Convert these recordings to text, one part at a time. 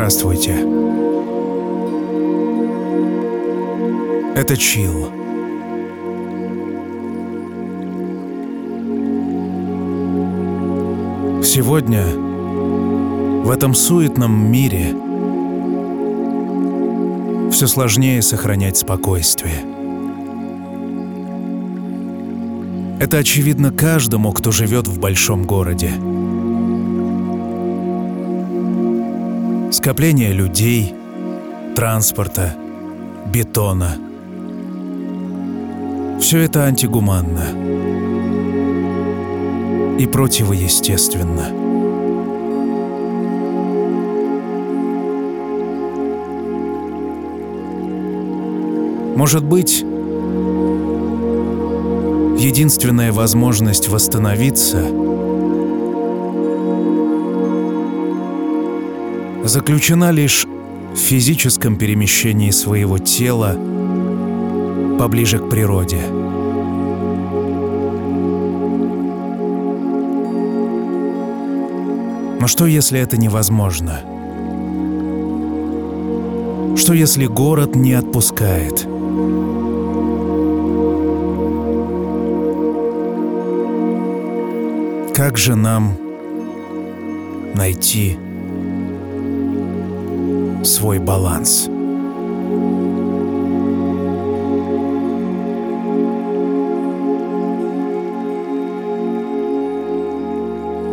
Здравствуйте. Это Чил. Сегодня в этом суетном мире все сложнее сохранять спокойствие. Это очевидно каждому, кто живет в большом городе. Скопление людей, транспорта, бетона. Все это антигуманно и противоестественно. Может быть, единственная возможность восстановиться заключена лишь в физическом перемещении своего тела поближе к природе. Но что если это невозможно? Что если город не отпускает? Как же нам найти свой баланс?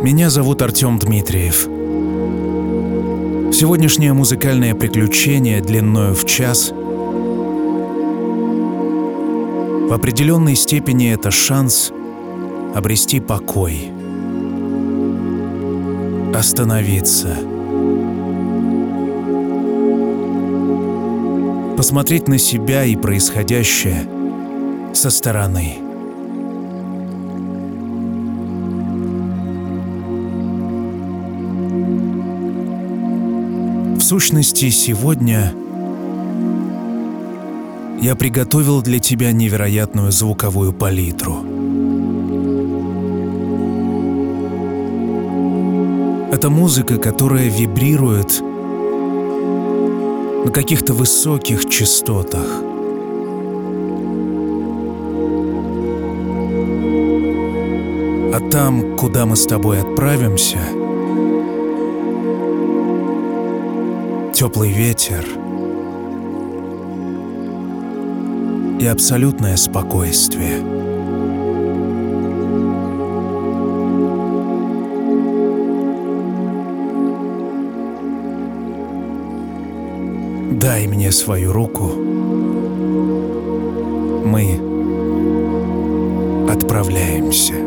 Меня зовут Артем Дмитриев. Сегодняшнее музыкальное приключение длиною в час в определенной степени это шанс обрести покой, остановиться, посмотреть на себя и происходящее со стороны. В сущности, сегодня я приготовил для тебя невероятную звуковую палитру. Это музыка, которая вибрирует на каких-то высоких частотах. А там, куда мы с тобой отправимся, теплый ветер и абсолютное спокойствие. Мне свою руку. Мы отправляемся.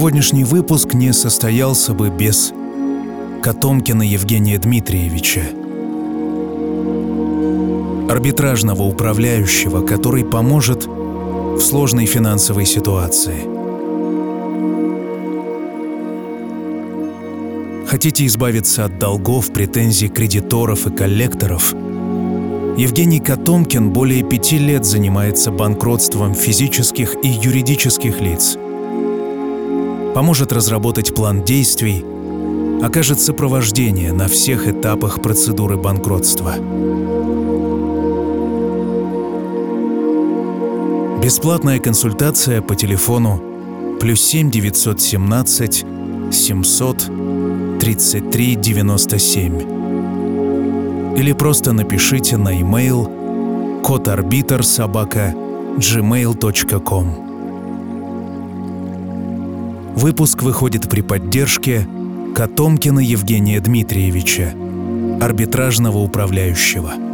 Сегодняшний выпуск не состоялся бы без Котомкина Евгения Дмитриевича, арбитражного управляющего, который поможет в сложной финансовой ситуации. Хотите избавиться от долгов, претензий кредиторов и коллекторов? Евгений Котомкин более пяти лет занимается банкротством физических и юридических лиц. Поможет разработать план действий, окажет сопровождение на всех этапах процедуры банкротства. Бесплатная консультация по телефону плюс 7 917 700 33 97 или просто напишите на e-mail код собака gmail.com Выпуск выходит при поддержке Котомкина Евгения Дмитриевича, арбитражного управляющего –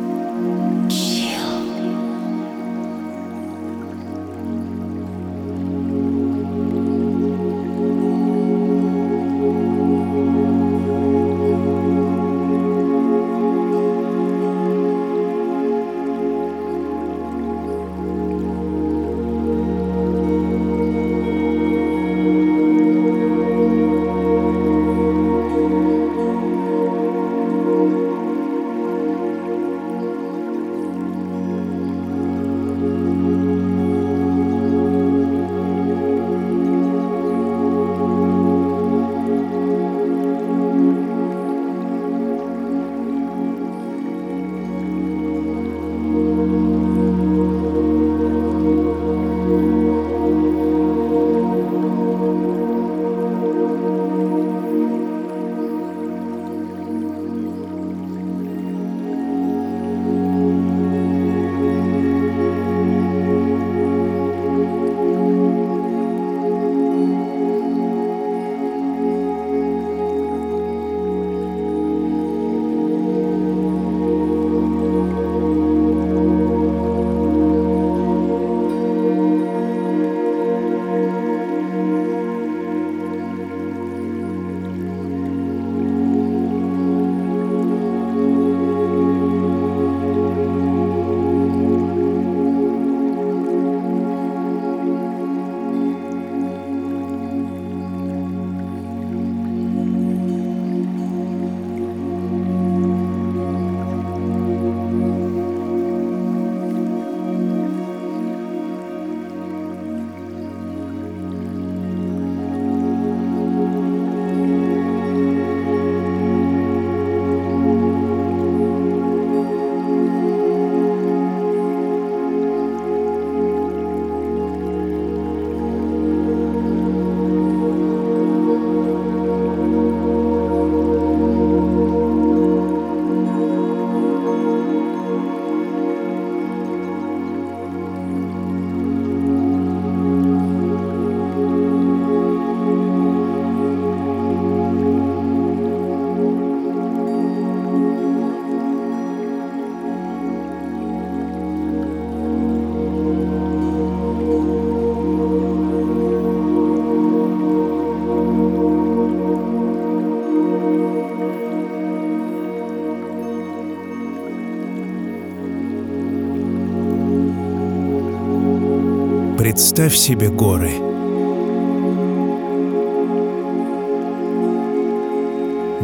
Представь себе горы.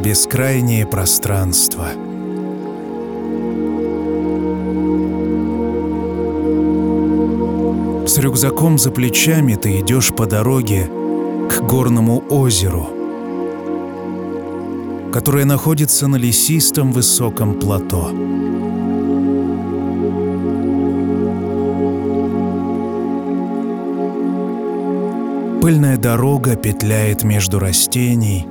Бескрайнее пространство. С рюкзаком за плечами ты идешь по дороге к горному озеру, которое находится на лесистом высоком плато. Пыльная дорога петляет между растений.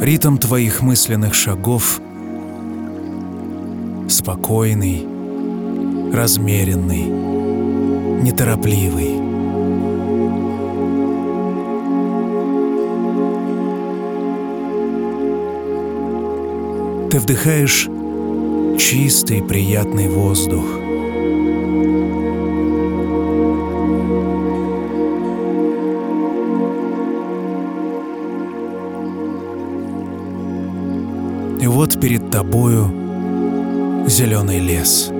Ритм твоих мысленных шагов спокойный, размеренный, неторопливый. Ты вдыхаешь чистый приятный воздух. И вот перед тобою зеленый лес.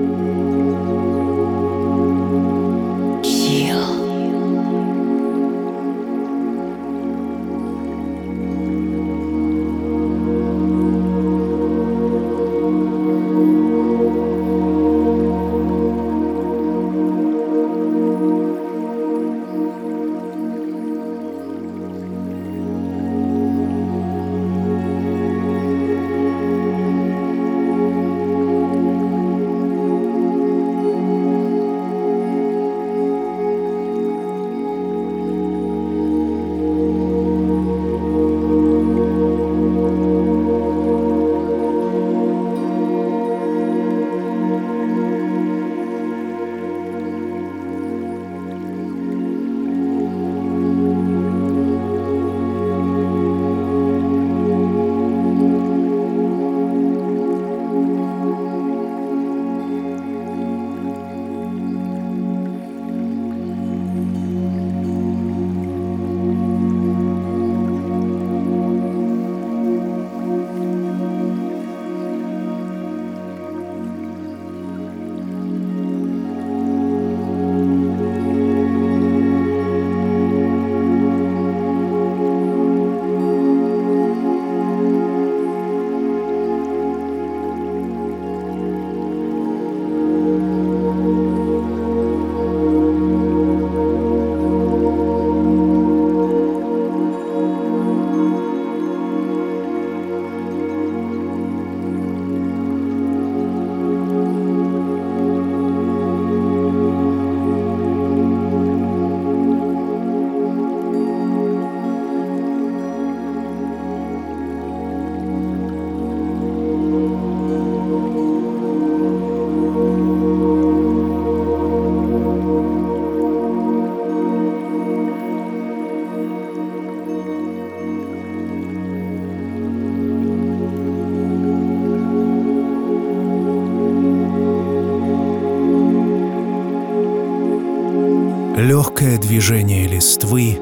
Листвы,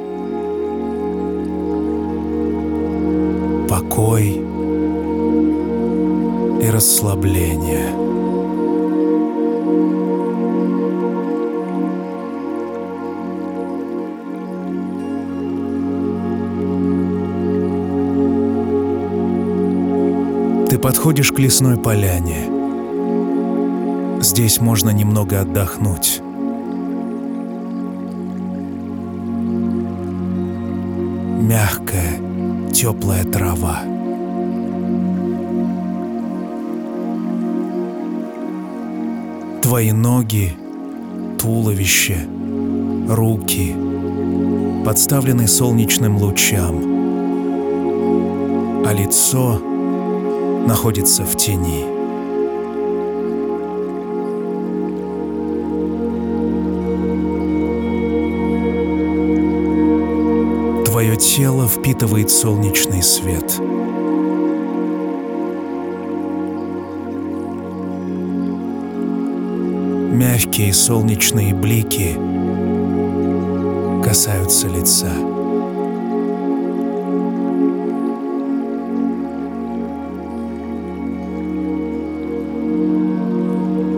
покой и расслабление. Ты подходишь к лесной поляне. Здесь можно немного отдохнуть. Теплая трава. Твои ноги, туловище, руки подставлены солнечным лучам, а лицо находится в тени. Тело впитывает солнечный свет. Мягкие солнечные блики касаются лица.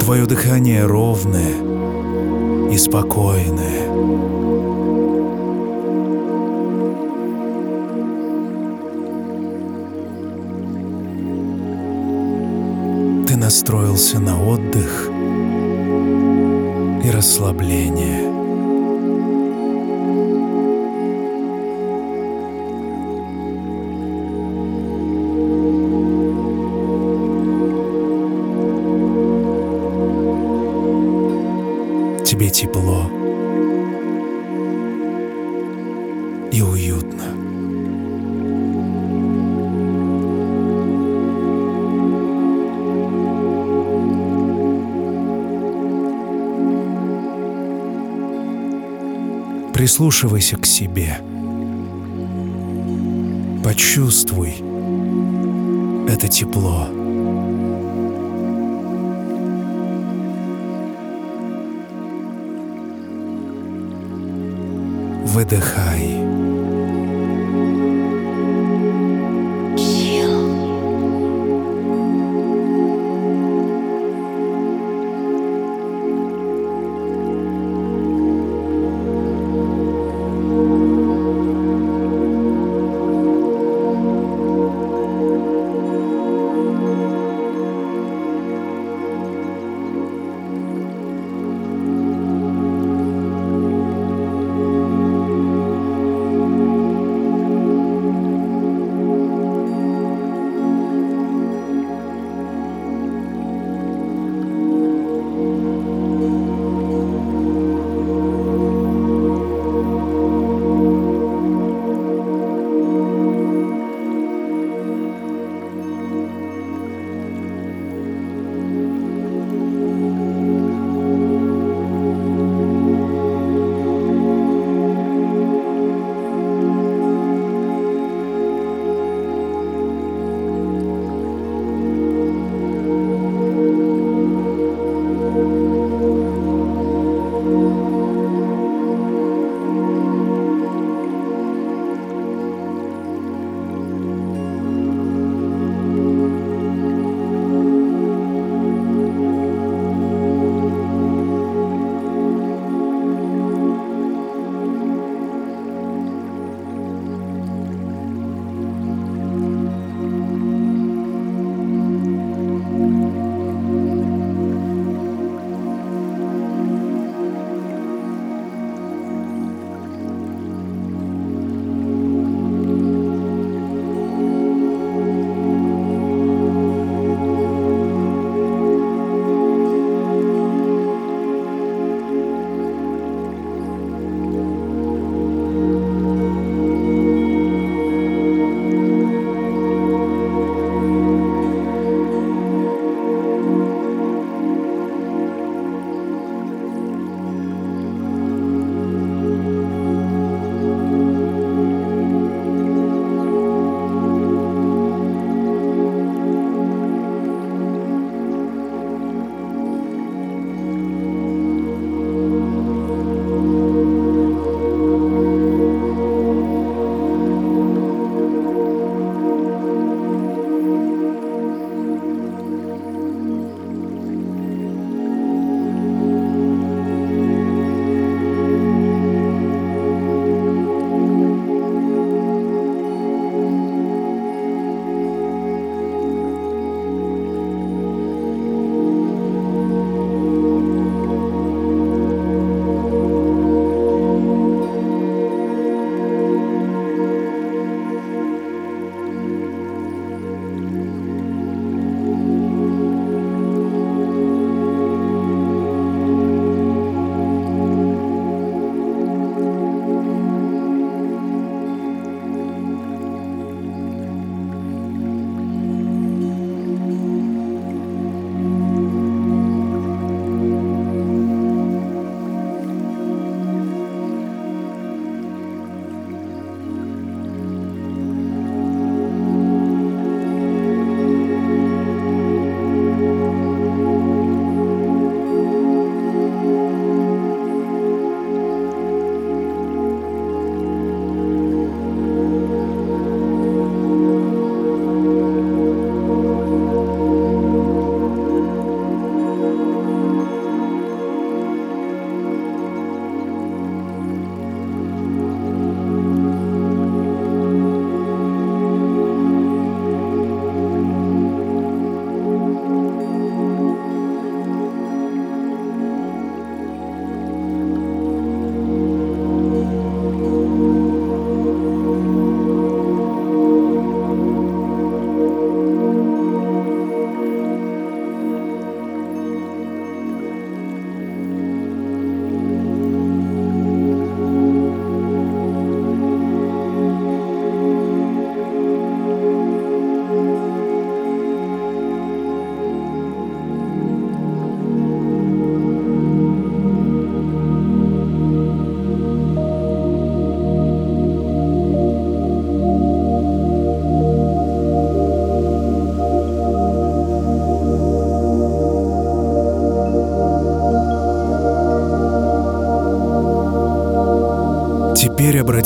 Твое дыхание ровное и спокойное. Настроился на отдых и расслабление. прислушивайся к себе. Почувствуй это тепло. Выдыхай.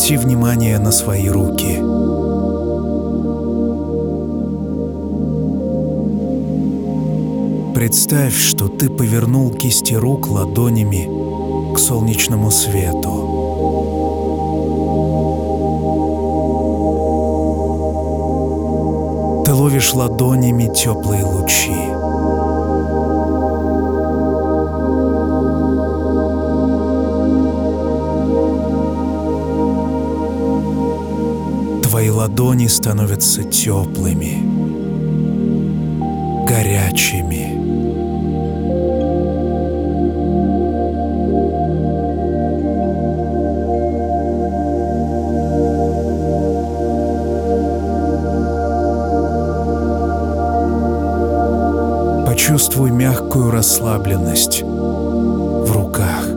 Обрати внимание на свои руки. Представь, что ты повернул кисти рук ладонями к солнечному свету. Ты ловишь ладонями теплые лучи. Ладони становятся теплыми, горячими. Почувствуй мягкую расслабленность в руках.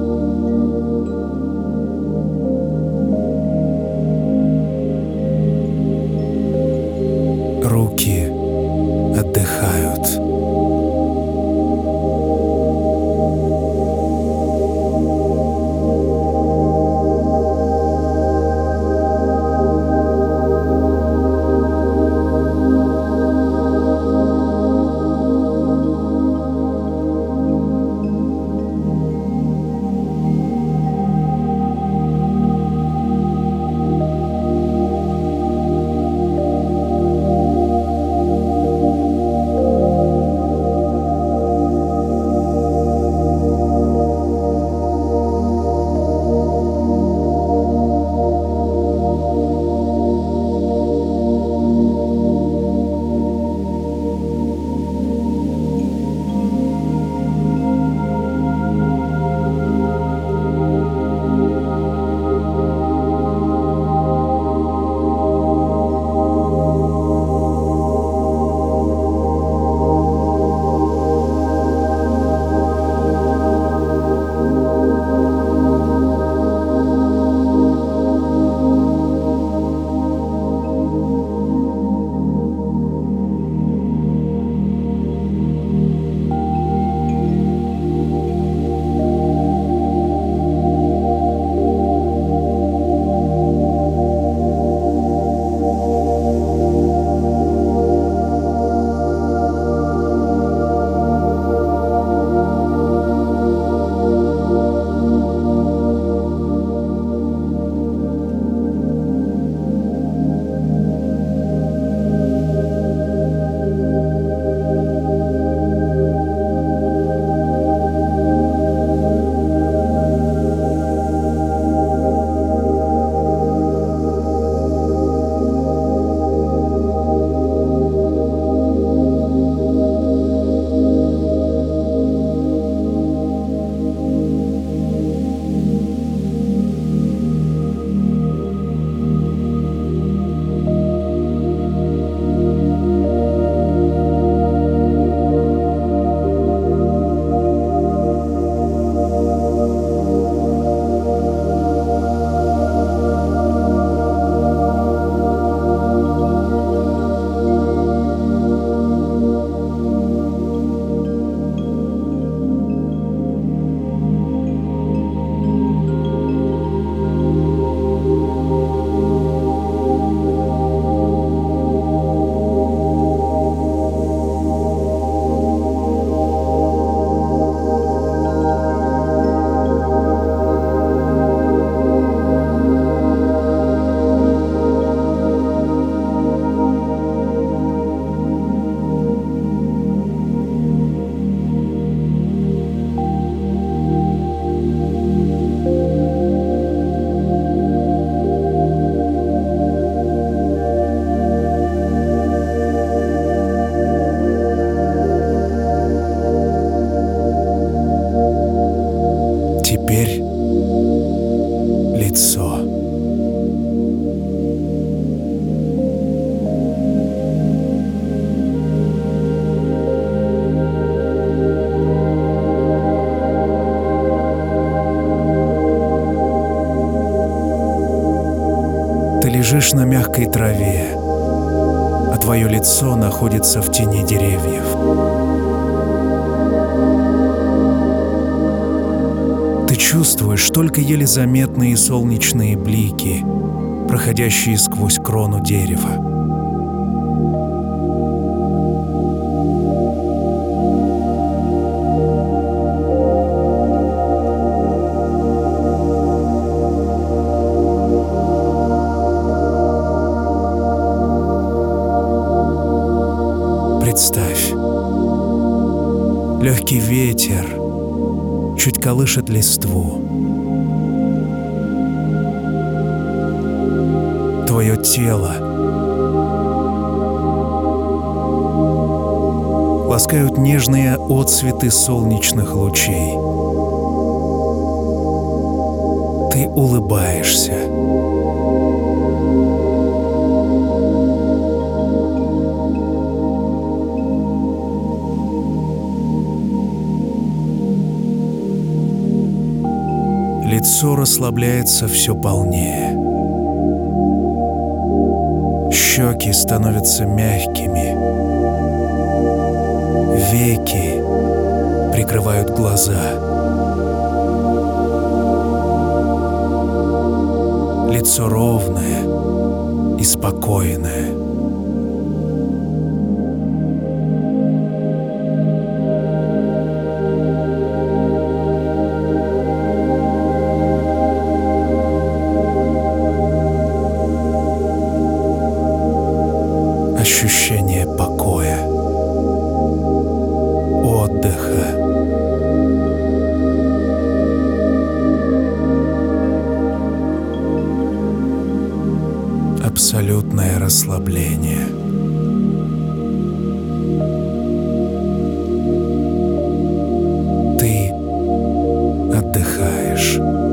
Лежишь на мягкой траве, а твое лицо находится в тени деревьев. Ты чувствуешь только еле заметные солнечные блики, проходящие сквозь крону дерева. Чуть колышет листву. Твое тело ласкают нежные отцветы солнечных лучей. Ты улыбаешься. Лицо расслабляется все полнее. Щеки становятся мягкими. Веки прикрывают глаза. Лицо ровное и спокойное. отдыхаешь.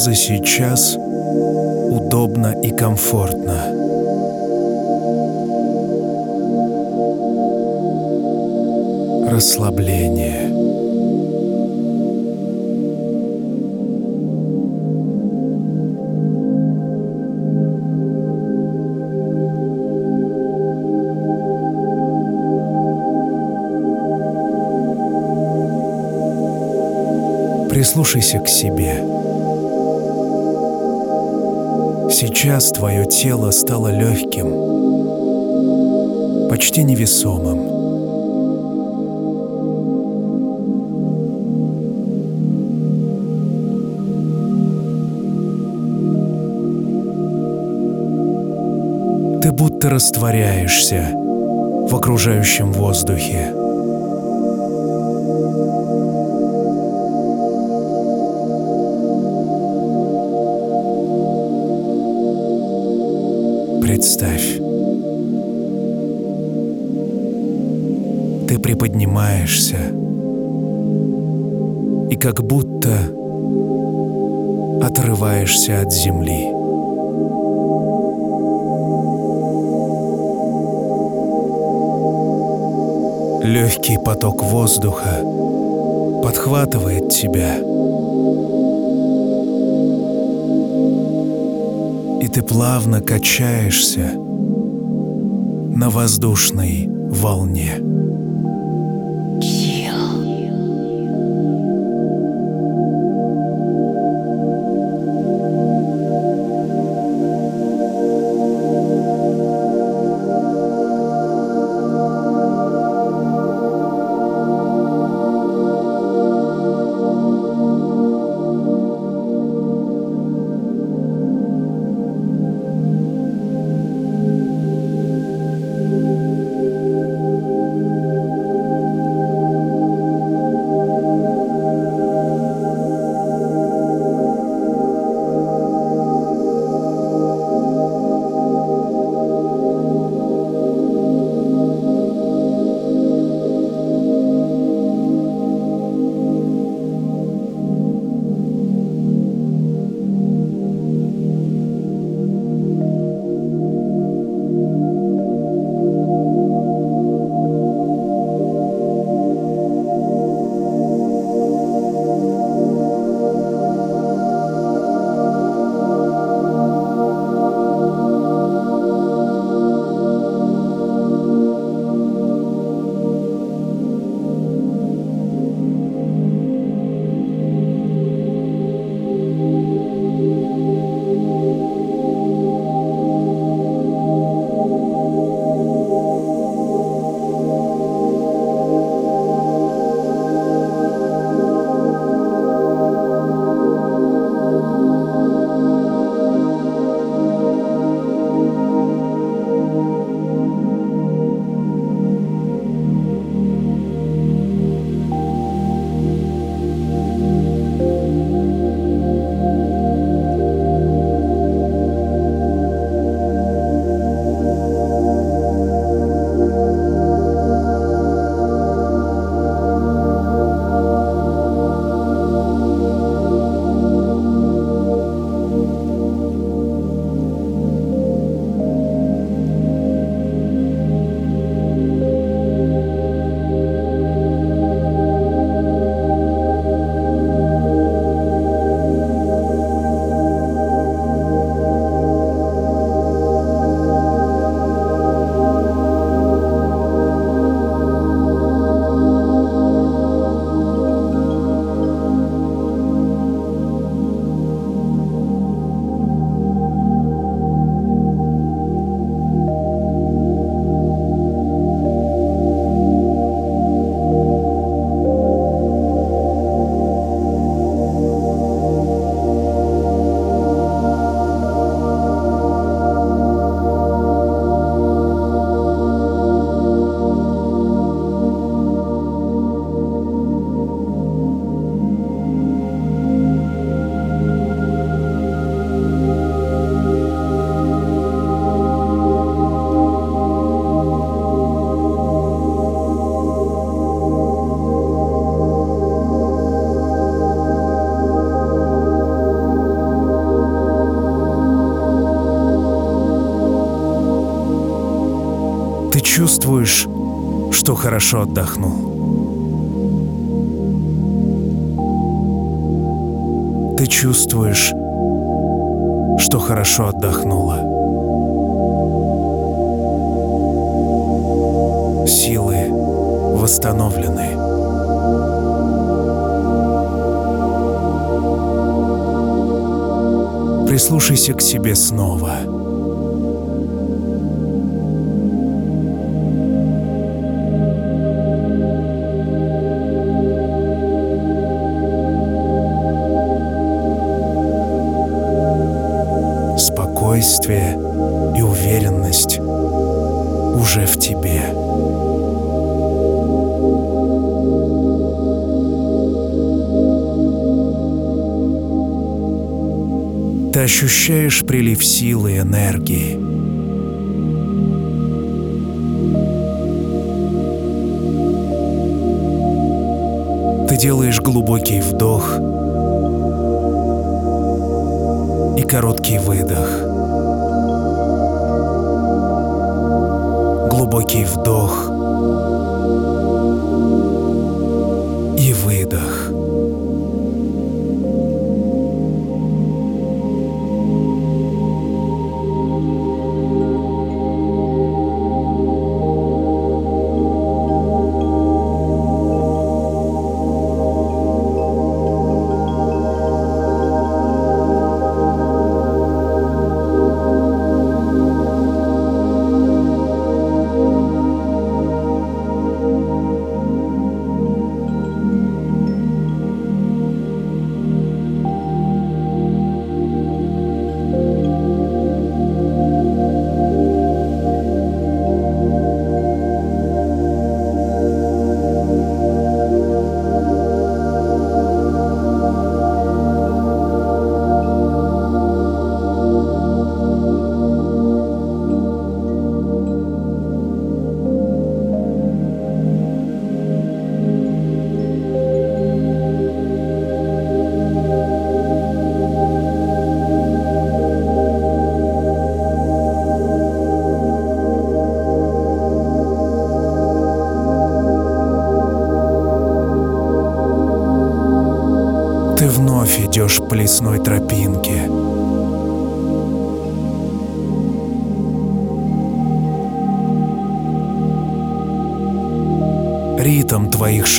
Поза сейчас удобна и комфортна. Расслабление. Прислушайся к себе. Сейчас твое тело стало легким, почти невесомым. Ты будто растворяешься в окружающем воздухе. Приподнимаешься и как будто отрываешься от земли. Легкий поток воздуха подхватывает тебя. И ты плавно качаешься на воздушной волне. Хорошо отдохнул. Ты чувствуешь, что хорошо отдохнула. Силы восстановлены. Прислушайся к себе снова. Спокойствие и уверенность уже в тебе. Ты ощущаешь прилив силы и энергии. Ты делаешь глубокий вдох и короткий выдох. Глубокий вдох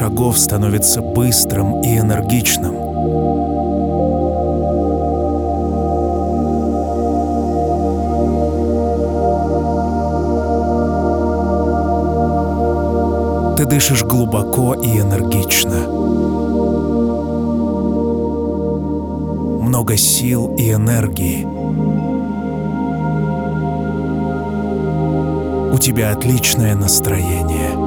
шагов становится быстрым и энергичным. Ты дышишь глубоко и энергично. Много сил и энергии. У тебя отличное настроение.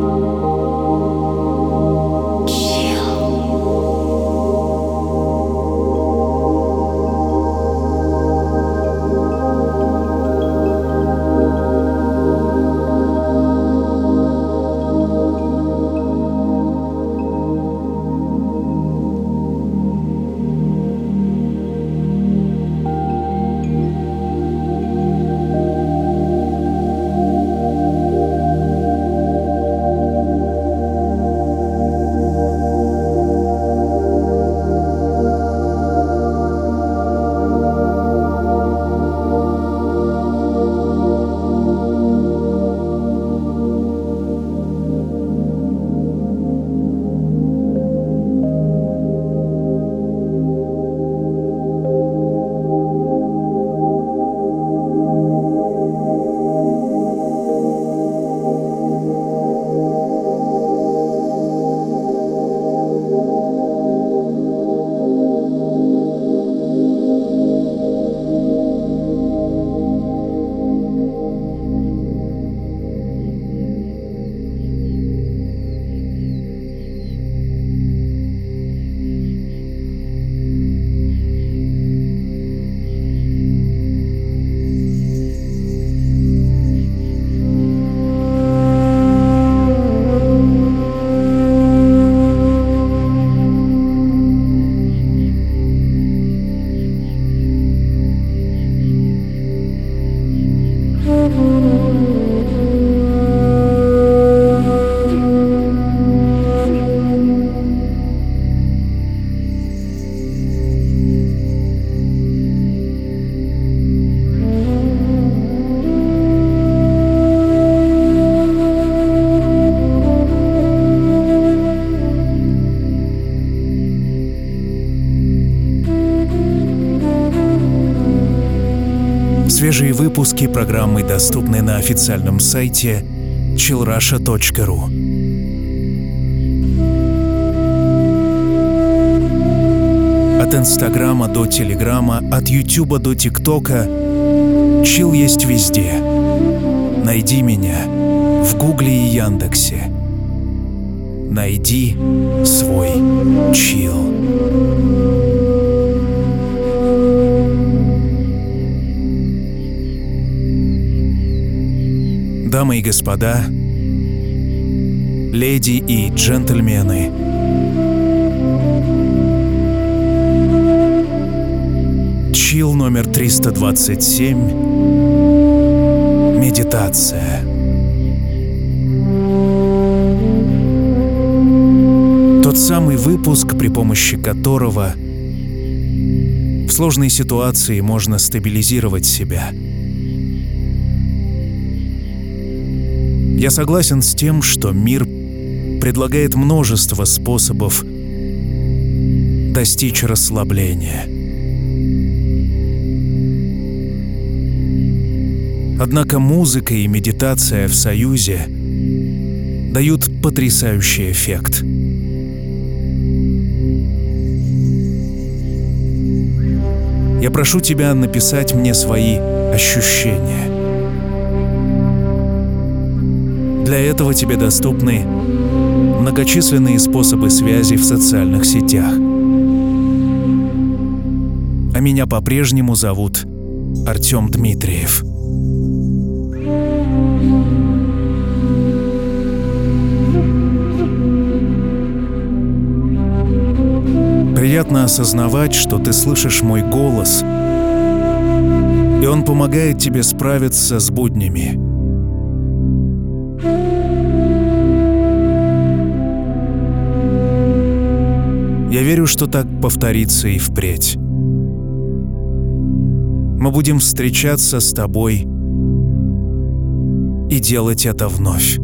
Свежие выпуски программы доступны на официальном сайте chillrusha.ru. От Инстаграма до Телеграма, от Ютуба до ТикТока Чил есть везде. Найди меня в Гугле и Яндексе. Найди свой чил. Дамы и господа, леди и джентльмены, чил номер 327 Медитация. Тот самый выпуск, при помощи которого в сложной ситуации можно стабилизировать себя – Я согласен с тем, что мир предлагает множество способов достичь расслабления. Однако музыка и медитация в союзе дают потрясающий эффект. Я прошу тебя написать мне свои ощущения. Для этого тебе доступны многочисленные способы связи в социальных сетях. А меня по-прежнему зовут Артем Дмитриев. Приятно осознавать, что ты слышишь мой голос, и он помогает тебе справиться с буднями – Я верю, что так повторится и впредь. Мы будем встречаться с тобой и делать это вновь.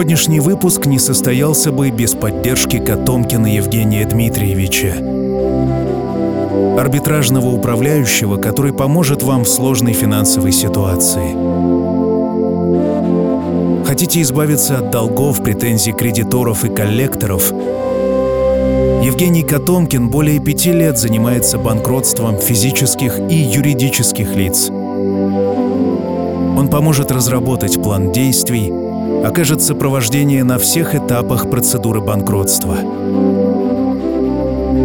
Сегодняшний выпуск не состоялся бы без поддержки Котомкина Евгения Дмитриевича, арбитражного управляющего, который поможет вам в сложной финансовой ситуации. Хотите избавиться от долгов, претензий кредиторов и коллекторов? Евгений Котомкин более пяти лет занимается банкротством физических и юридических лиц. Он поможет разработать план действий, окажет сопровождение на всех этапах процедуры банкротства.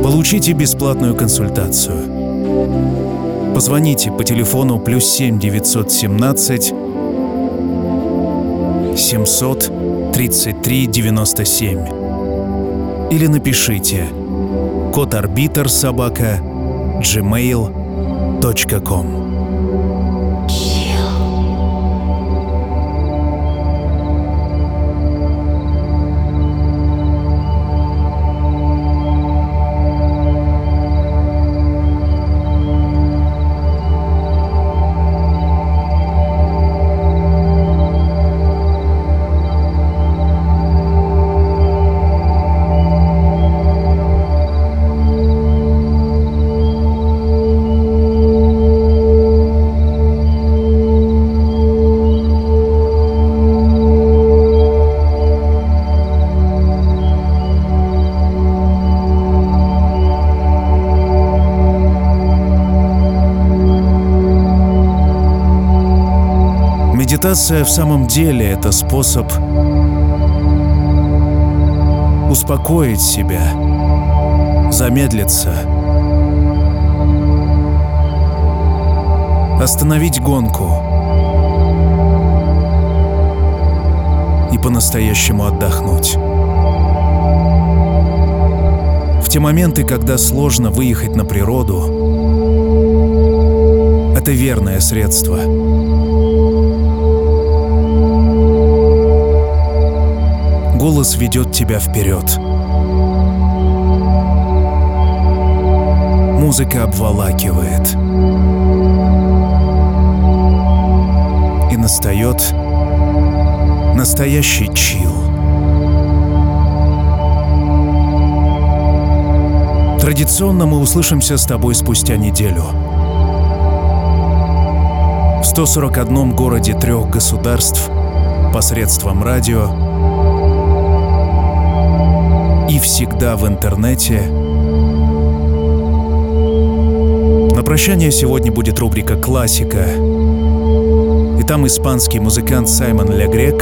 Получите бесплатную консультацию. Позвоните по телефону плюс 7 917 700 33 97 или напишите код арбитр собака gmail.com Медитация в самом деле это способ успокоить себя, замедлиться, остановить гонку и по-настоящему отдохнуть. В те моменты, когда сложно выехать на природу, это верное средство — голос ведет тебя вперед. Музыка обволакивает. И настает настоящий чил. Традиционно мы услышимся с тобой спустя неделю. В 141 городе трех государств посредством радио и всегда в интернете. На прощание сегодня будет рубрика «Классика». И там испанский музыкант Саймон Легрек,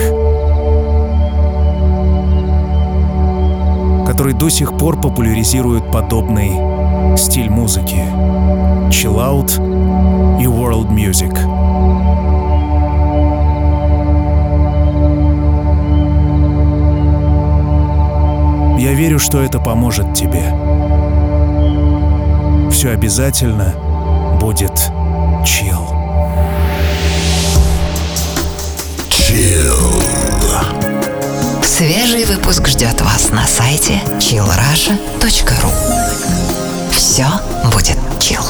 который до сих пор популяризирует подобный стиль музыки — chill out и world music — Я верю, что это поможет тебе. Все обязательно будет чил. Chill. Свежий выпуск ждет вас на сайте chillrasha.ru Все будет chill.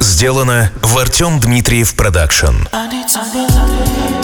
Сделано в Артем Дмитриев Продакшн. identified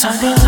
Sunday.